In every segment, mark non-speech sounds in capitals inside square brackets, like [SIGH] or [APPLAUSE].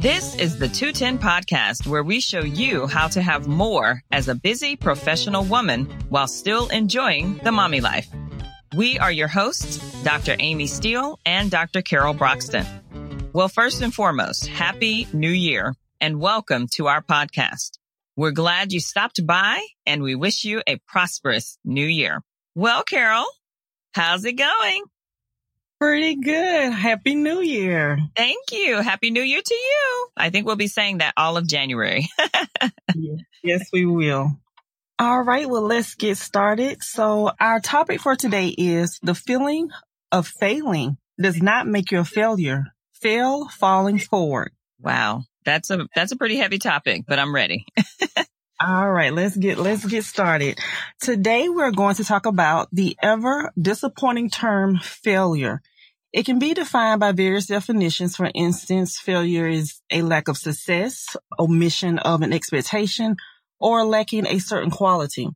This is the 210 podcast where we show you how to have more as a busy professional woman while still enjoying the mommy life. We are your hosts, Dr. Amy Steele and Dr. Carol Broxton. Well, first and foremost, happy new year and welcome to our podcast. We're glad you stopped by and we wish you a prosperous new year. Well, Carol, how's it going? Pretty good. Happy New Year. Thank you. Happy New Year to you. I think we'll be saying that all of January. [LAUGHS] yes, we will. All right. Well, let's get started. So our topic for today is the feeling of failing does not make you a failure. Fail falling forward. Wow. That's a, that's a pretty heavy topic, but I'm ready. [LAUGHS] All right, let's get let's get started. Today we're going to talk about the ever disappointing term failure. It can be defined by various definitions. For instance, failure is a lack of success, omission of an expectation, or lacking a certain quality.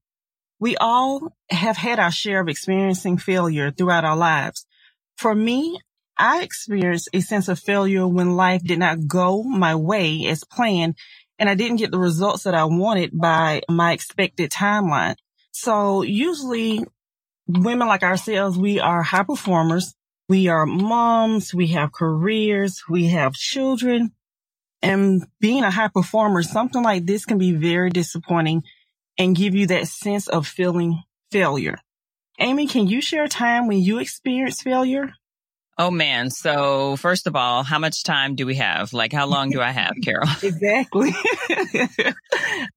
We all have had our share of experiencing failure throughout our lives. For me, I experienced a sense of failure when life did not go my way as planned and I didn't get the results that I wanted by my expected timeline. So usually women like ourselves, we are high performers. We are moms. We have careers. We have children and being a high performer, something like this can be very disappointing and give you that sense of feeling failure. Amy, can you share a time when you experienced failure? Oh man. So first of all, how much time do we have? Like how long do I have, [LAUGHS] Carol? [LAUGHS] exactly.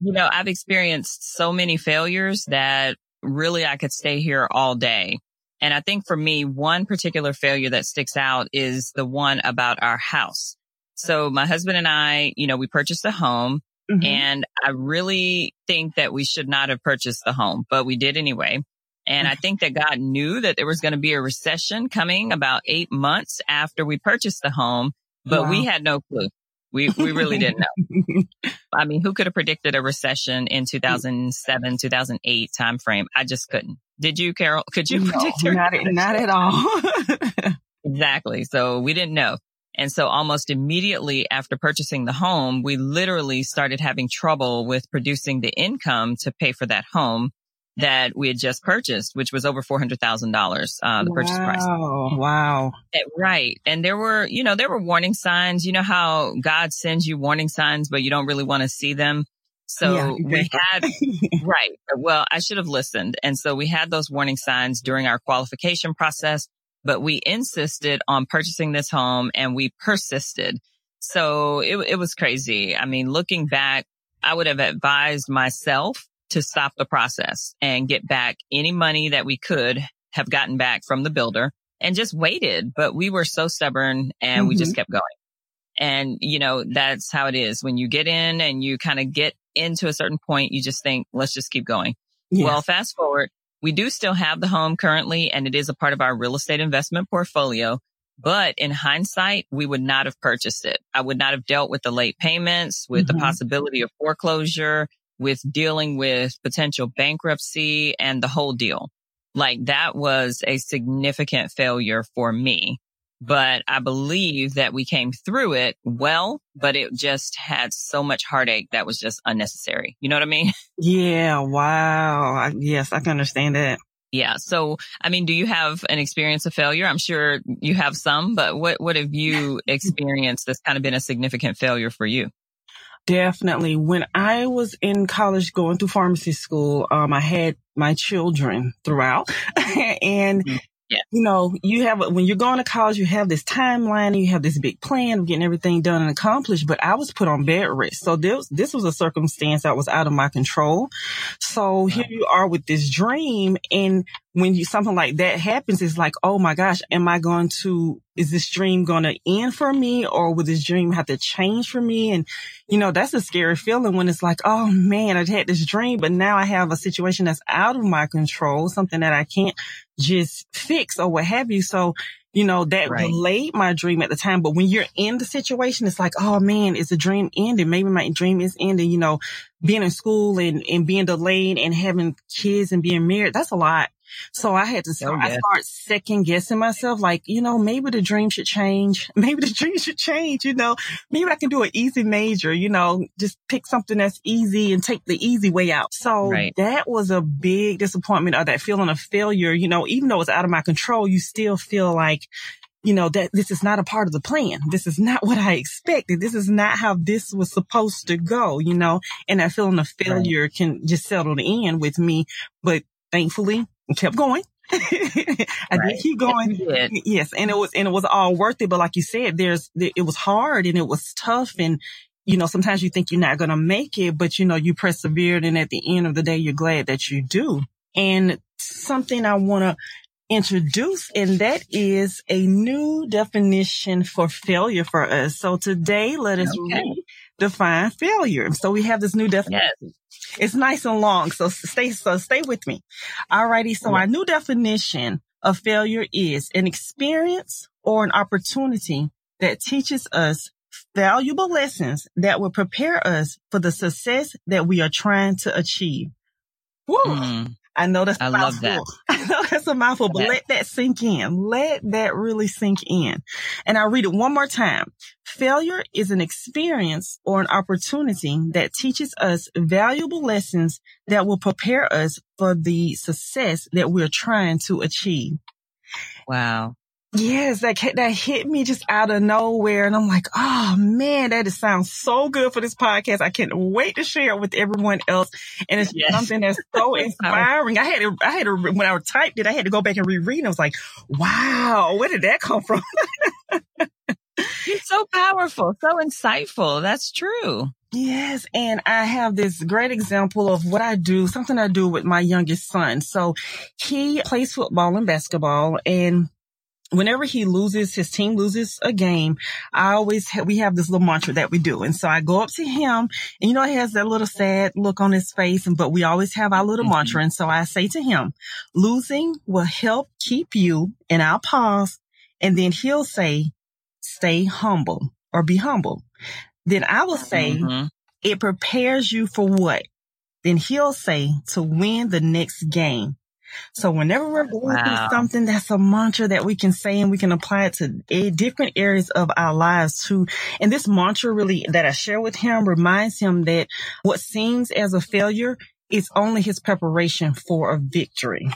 you know, I've experienced so many failures that really I could stay here all day. And I think for me, one particular failure that sticks out is the one about our house. So my husband and I, you know, we purchased a home mm-hmm. and I really think that we should not have purchased the home, but we did anyway. And I think that God knew that there was going to be a recession coming about eight months after we purchased the home, but wow. we had no clue. We, we really didn't know. [LAUGHS] I mean, who could have predicted a recession in 2007, mm. 2008 timeframe? I just couldn't. Did you, Carol? Could you no, predict it? Not, not at all. [LAUGHS] exactly. So we didn't know. And so almost immediately after purchasing the home, we literally started having trouble with producing the income to pay for that home that we had just purchased, which was over $400,000, uh, the wow. purchase price. Oh, wow. Right. And there were, you know, there were warning signs. You know how God sends you warning signs, but you don't really want to see them. So yeah, we had, [LAUGHS] right. Well, I should have listened. And so we had those warning signs during our qualification process, but we insisted on purchasing this home and we persisted. So it, it was crazy. I mean, looking back, I would have advised myself to stop the process and get back any money that we could have gotten back from the builder and just waited. But we were so stubborn and mm-hmm. we just mm-hmm. kept going. And, you know, that's how it is. When you get in and you kind of get into a certain point, you just think, let's just keep going. Yes. Well, fast forward, we do still have the home currently and it is a part of our real estate investment portfolio. But in hindsight, we would not have purchased it. I would not have dealt with the late payments, with mm-hmm. the possibility of foreclosure, with dealing with potential bankruptcy and the whole deal. Like that was a significant failure for me. But I believe that we came through it well, but it just had so much heartache that was just unnecessary. You know what I mean? [LAUGHS] Yeah. Wow. I, yes, I can understand that. Yeah. So, I mean, do you have an experience of failure? I'm sure you have some, but what, what have you [LAUGHS] experienced that's kind of been a significant failure for you? Definitely. When I was in college going through pharmacy school, um, I had my children throughout [LAUGHS] and mm-hmm. Yeah. You know, you have, when you're going to college, you have this timeline and you have this big plan of getting everything done and accomplished, but I was put on bed rest. So this, this was a circumstance that was out of my control. So here you are with this dream. And when you, something like that happens, it's like, oh my gosh, am I going to, is this dream going to end for me or will this dream have to change for me? And, you know, that's a scary feeling when it's like, oh man, I've had this dream, but now I have a situation that's out of my control, something that I can't just fix or what have you. So, you know, that right. delayed my dream at the time. But when you're in the situation, it's like, oh man, is the dream ending? Maybe my dream is ending, you know, being in school and, and being delayed and having kids and being married. That's a lot. So I had to start, oh, yeah. I start second guessing myself, like, you know, maybe the dream should change. [LAUGHS] Maybe the dream should change, you know, maybe I can do an easy major, you know, just pick something that's easy and take the easy way out. So right. that was a big disappointment or that feeling of failure, you know, even though it's out of my control, you still feel like, you know, that this is not a part of the plan. This is not [LAUGHS] what I expected. This is not how this was supposed to go, you know, and that feeling of failure right. can just settle in with me. But thankfully, kept going. [LAUGHS] I right. did keep going. Yes, yes, and it was and it was all worth it. But like you said, there's it was hard and it was tough, and you know sometimes you think you're not going to make it, but you know you persevered, and at the end of the day, you're glad that you do. And something I want to introduce, and that is a new definition for failure for us. So today, let us okay. Define failure. So we have this new definition. Yes. It's nice and long, so stay so stay with me. Alrighty, so our new definition of failure is an experience or an opportunity that teaches us valuable lessons that will prepare us for the success that we are trying to achieve. Woo. Mm. I know that's I love that. [LAUGHS] I know that's a mouthful, but let that sink in. Let that really sink in. And I'll read it one more time. Failure is an experience or an opportunity that teaches us valuable lessons that will prepare us for the success that we're trying to achieve. Wow. Yes, that that hit me just out of nowhere, and I'm like, oh man, that sounds so good for this podcast. I can't wait to share it with everyone else, and it's yes. something that's [LAUGHS] so inspiring. I had to, I had to when I typed it, I had to go back and reread. And I was like, wow, where did that come from? [LAUGHS] it's so powerful, so insightful. That's true. Yes. And I have this great example of what I do, something I do with my youngest son. So he plays football and basketball and whenever he loses, his team loses a game, I always, ha- we have this little mantra that we do. And so I go up to him and you know, he has that little sad look on his face. And, but we always have our little mm-hmm. mantra. And so I say to him, losing will help keep you and I'll pause. And then he'll say, stay humble or be humble. Then I will say, mm-hmm. it prepares you for what? Then he'll say to win the next game. So whenever we're going wow. through something, that's a mantra that we can say and we can apply it to a, different areas of our lives too. And this mantra really that I share with him reminds him that what seems as a failure is only his preparation for a victory.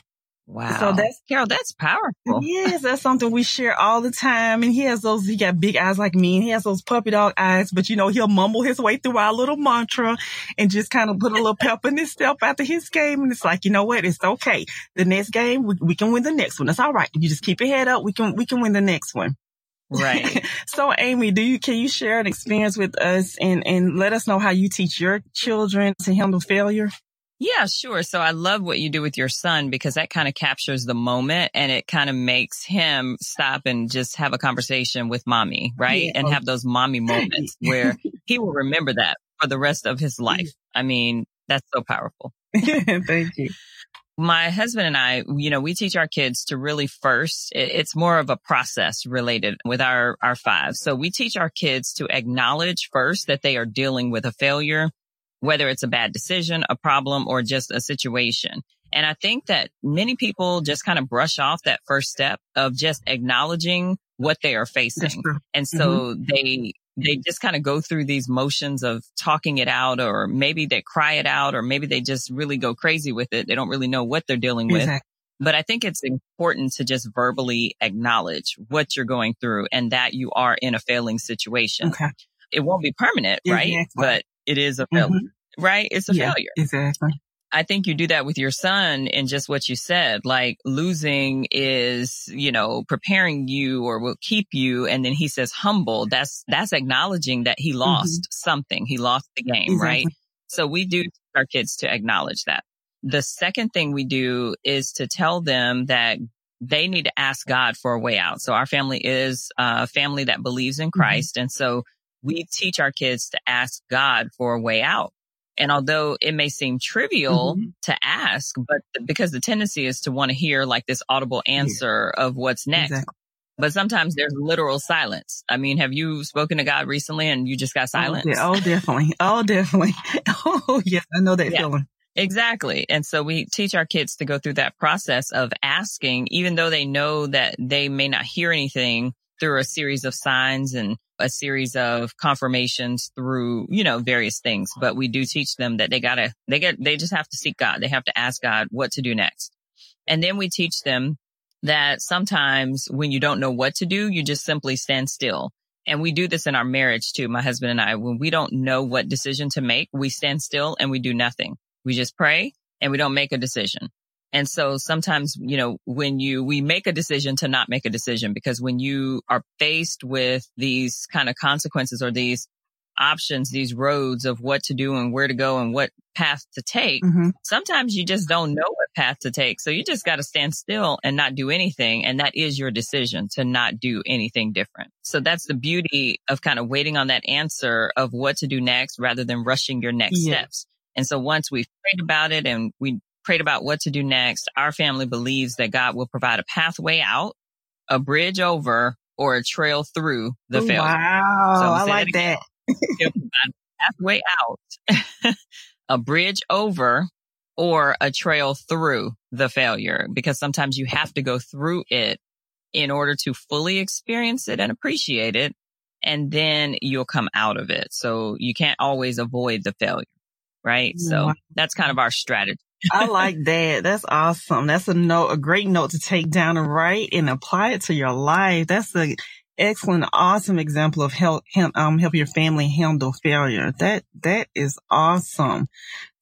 Wow. So that's Carol, that's powerful. Yes, that's something we share all the time. And he has those, he got big eyes like me and he has those puppy dog eyes, but you know, he'll mumble his way through our little mantra and just kind of put a little pep in his step after his game. And it's like, you know what? It's okay. The next game, we, we can win the next one. That's all right. You just keep your head up. We can, we can win the next one. Right. [LAUGHS] so Amy, do you, can you share an experience with us and, and let us know how you teach your children to handle failure? Yeah, sure. So I love what you do with your son because that kind of captures the moment and it kind of makes him stop and just have a conversation with mommy, right? Yeah. And have those mommy moments where [LAUGHS] he will remember that for the rest of his mm-hmm. life. I mean, that's so powerful. [LAUGHS] Thank you. My husband and I, you know, we teach our kids to really first, it's more of a process related with our, our five. So we teach our kids to acknowledge first that they are dealing with a failure whether it's a bad decision, a problem, or just a situation. And I think that many people just kind of brush off that first step of just acknowledging what they are facing. And so mm-hmm. they, they just kind of go through these motions of talking it out, or maybe they cry it out, or maybe they just really go crazy with it. They don't really know what they're dealing with. Exactly. But I think it's important to just verbally acknowledge what you're going through and that you are in a failing situation. Okay. It won't be permanent, right? But it is a failure, mm-hmm. right? It's a yeah, failure. Exactly. I think you do that with your son and just what you said, like losing is, you know, preparing you or will keep you. And then he says humble. That's, that's acknowledging that he mm-hmm. lost mm-hmm. something. He lost the game, exactly. right? So we do our kids to acknowledge that. The second thing we do is to tell them that they need to ask God for a way out. So our family is a family that believes in mm-hmm. Christ. Mm-hmm. And so we teach our kids to ask God for a way out. And although it may seem trivial mm-hmm. to ask, but because the tendency is to want to hear like this audible answer yeah. of what's next. Exactly. But sometimes there's literal silence. I mean, have you spoken to God recently and you just got silence? Oh, yeah. oh definitely. Oh, definitely. [LAUGHS] Oh, yes. I know that yeah. feeling. Exactly. And so we teach our kids to go through that process of asking, even though they know that they may not hear anything through a series of signs and a series of confirmations through, you know, various things. But we do teach them that they gotta, they get, they just have to seek God. They have to ask God what to do next. And then we teach them that sometimes when you don't know what to do, you just simply stand still. And we do this in our marriage too, my husband and I. When we don't know what decision to make, we stand still and we do nothing. We just pray and we don't make a decision. And so sometimes, you know, when you, we make a decision to not make a decision because when you are faced with these kind of consequences or these options, these roads of what to do and where to go and what path to take, mm-hmm. sometimes you just don't know what path to take. So you just got to stand still and not do anything. And that is your decision to not do anything different. So that's the beauty of kind of waiting on that answer of what to do next rather than rushing your next steps. And so once we've prayed about it and we prayed about what to do next, our family believes that God will provide a pathway out, a bridge over, or a trail through the failure. Wow. So I like that. [LAUGHS] that. pathway out, [LAUGHS] a bridge over, or a trail through the failure because sometimes you have to go through it in order to fully experience it and appreciate it. And then you'll come out of it. So you can't always avoid the failure right? So that's kind of our strategy. I like that. That's awesome. That's a note, a great note to take down and write and apply it to your life. That's a excellent, awesome example of help, um, help your family handle failure. That, that is awesome.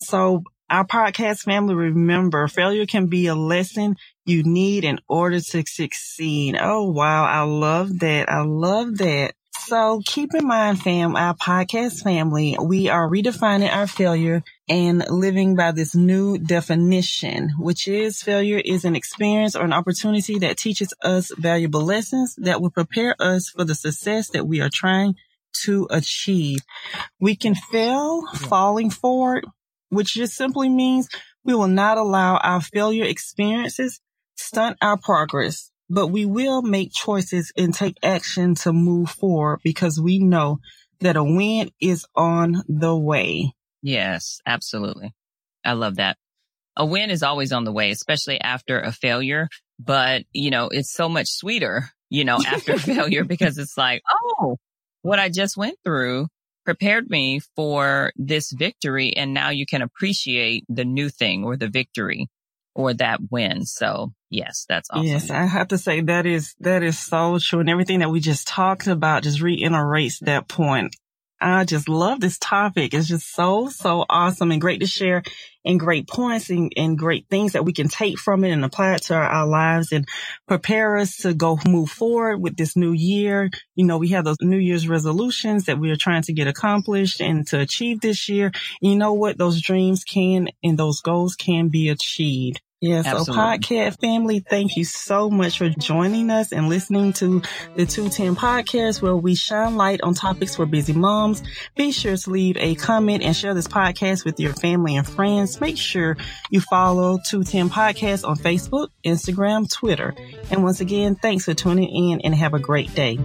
So our podcast family, remember failure can be a lesson you need in order to succeed. Oh, wow. I love that. I love that. So keep in mind, fam, our podcast family, we are redefining our failure and living by this new definition, which is failure is an experience or an opportunity that teaches us valuable lessons that will prepare us for the success that we are trying to achieve. We can fail falling forward, which just simply means we will not allow our failure experiences stunt our progress but we will make choices and take action to move forward because we know that a win is on the way. Yes, absolutely. I love that. A win is always on the way, especially after a failure. But, you know, it's so much sweeter, you know, after [LAUGHS] failure because it's like, oh, what I just went through prepared me for this victory. And now you can appreciate the new thing or the victory or that win. So yes, that's awesome. Yes, I have to say that is, that is so true. And everything that we just talked about just reiterates that point. I just love this topic. It's just so, so awesome and great to share and great points and, and great things that we can take from it and apply it to our, our, lives and prepare us to go move forward with this new year. You know, we have those New Year's resolutions that we are trying to get accomplished and to achieve this year. And you know what? Those dreams can and those goals can be achieved. Yeah, so podcast family, thank you so much for joining us and listening to the 210 podcast where we shine light on topics for busy moms. Be sure to leave a comment and share this podcast with your family and friends. Make sure you follow 210 podcast on Facebook, Instagram, Twitter. And once again, thanks for tuning in and have a great day.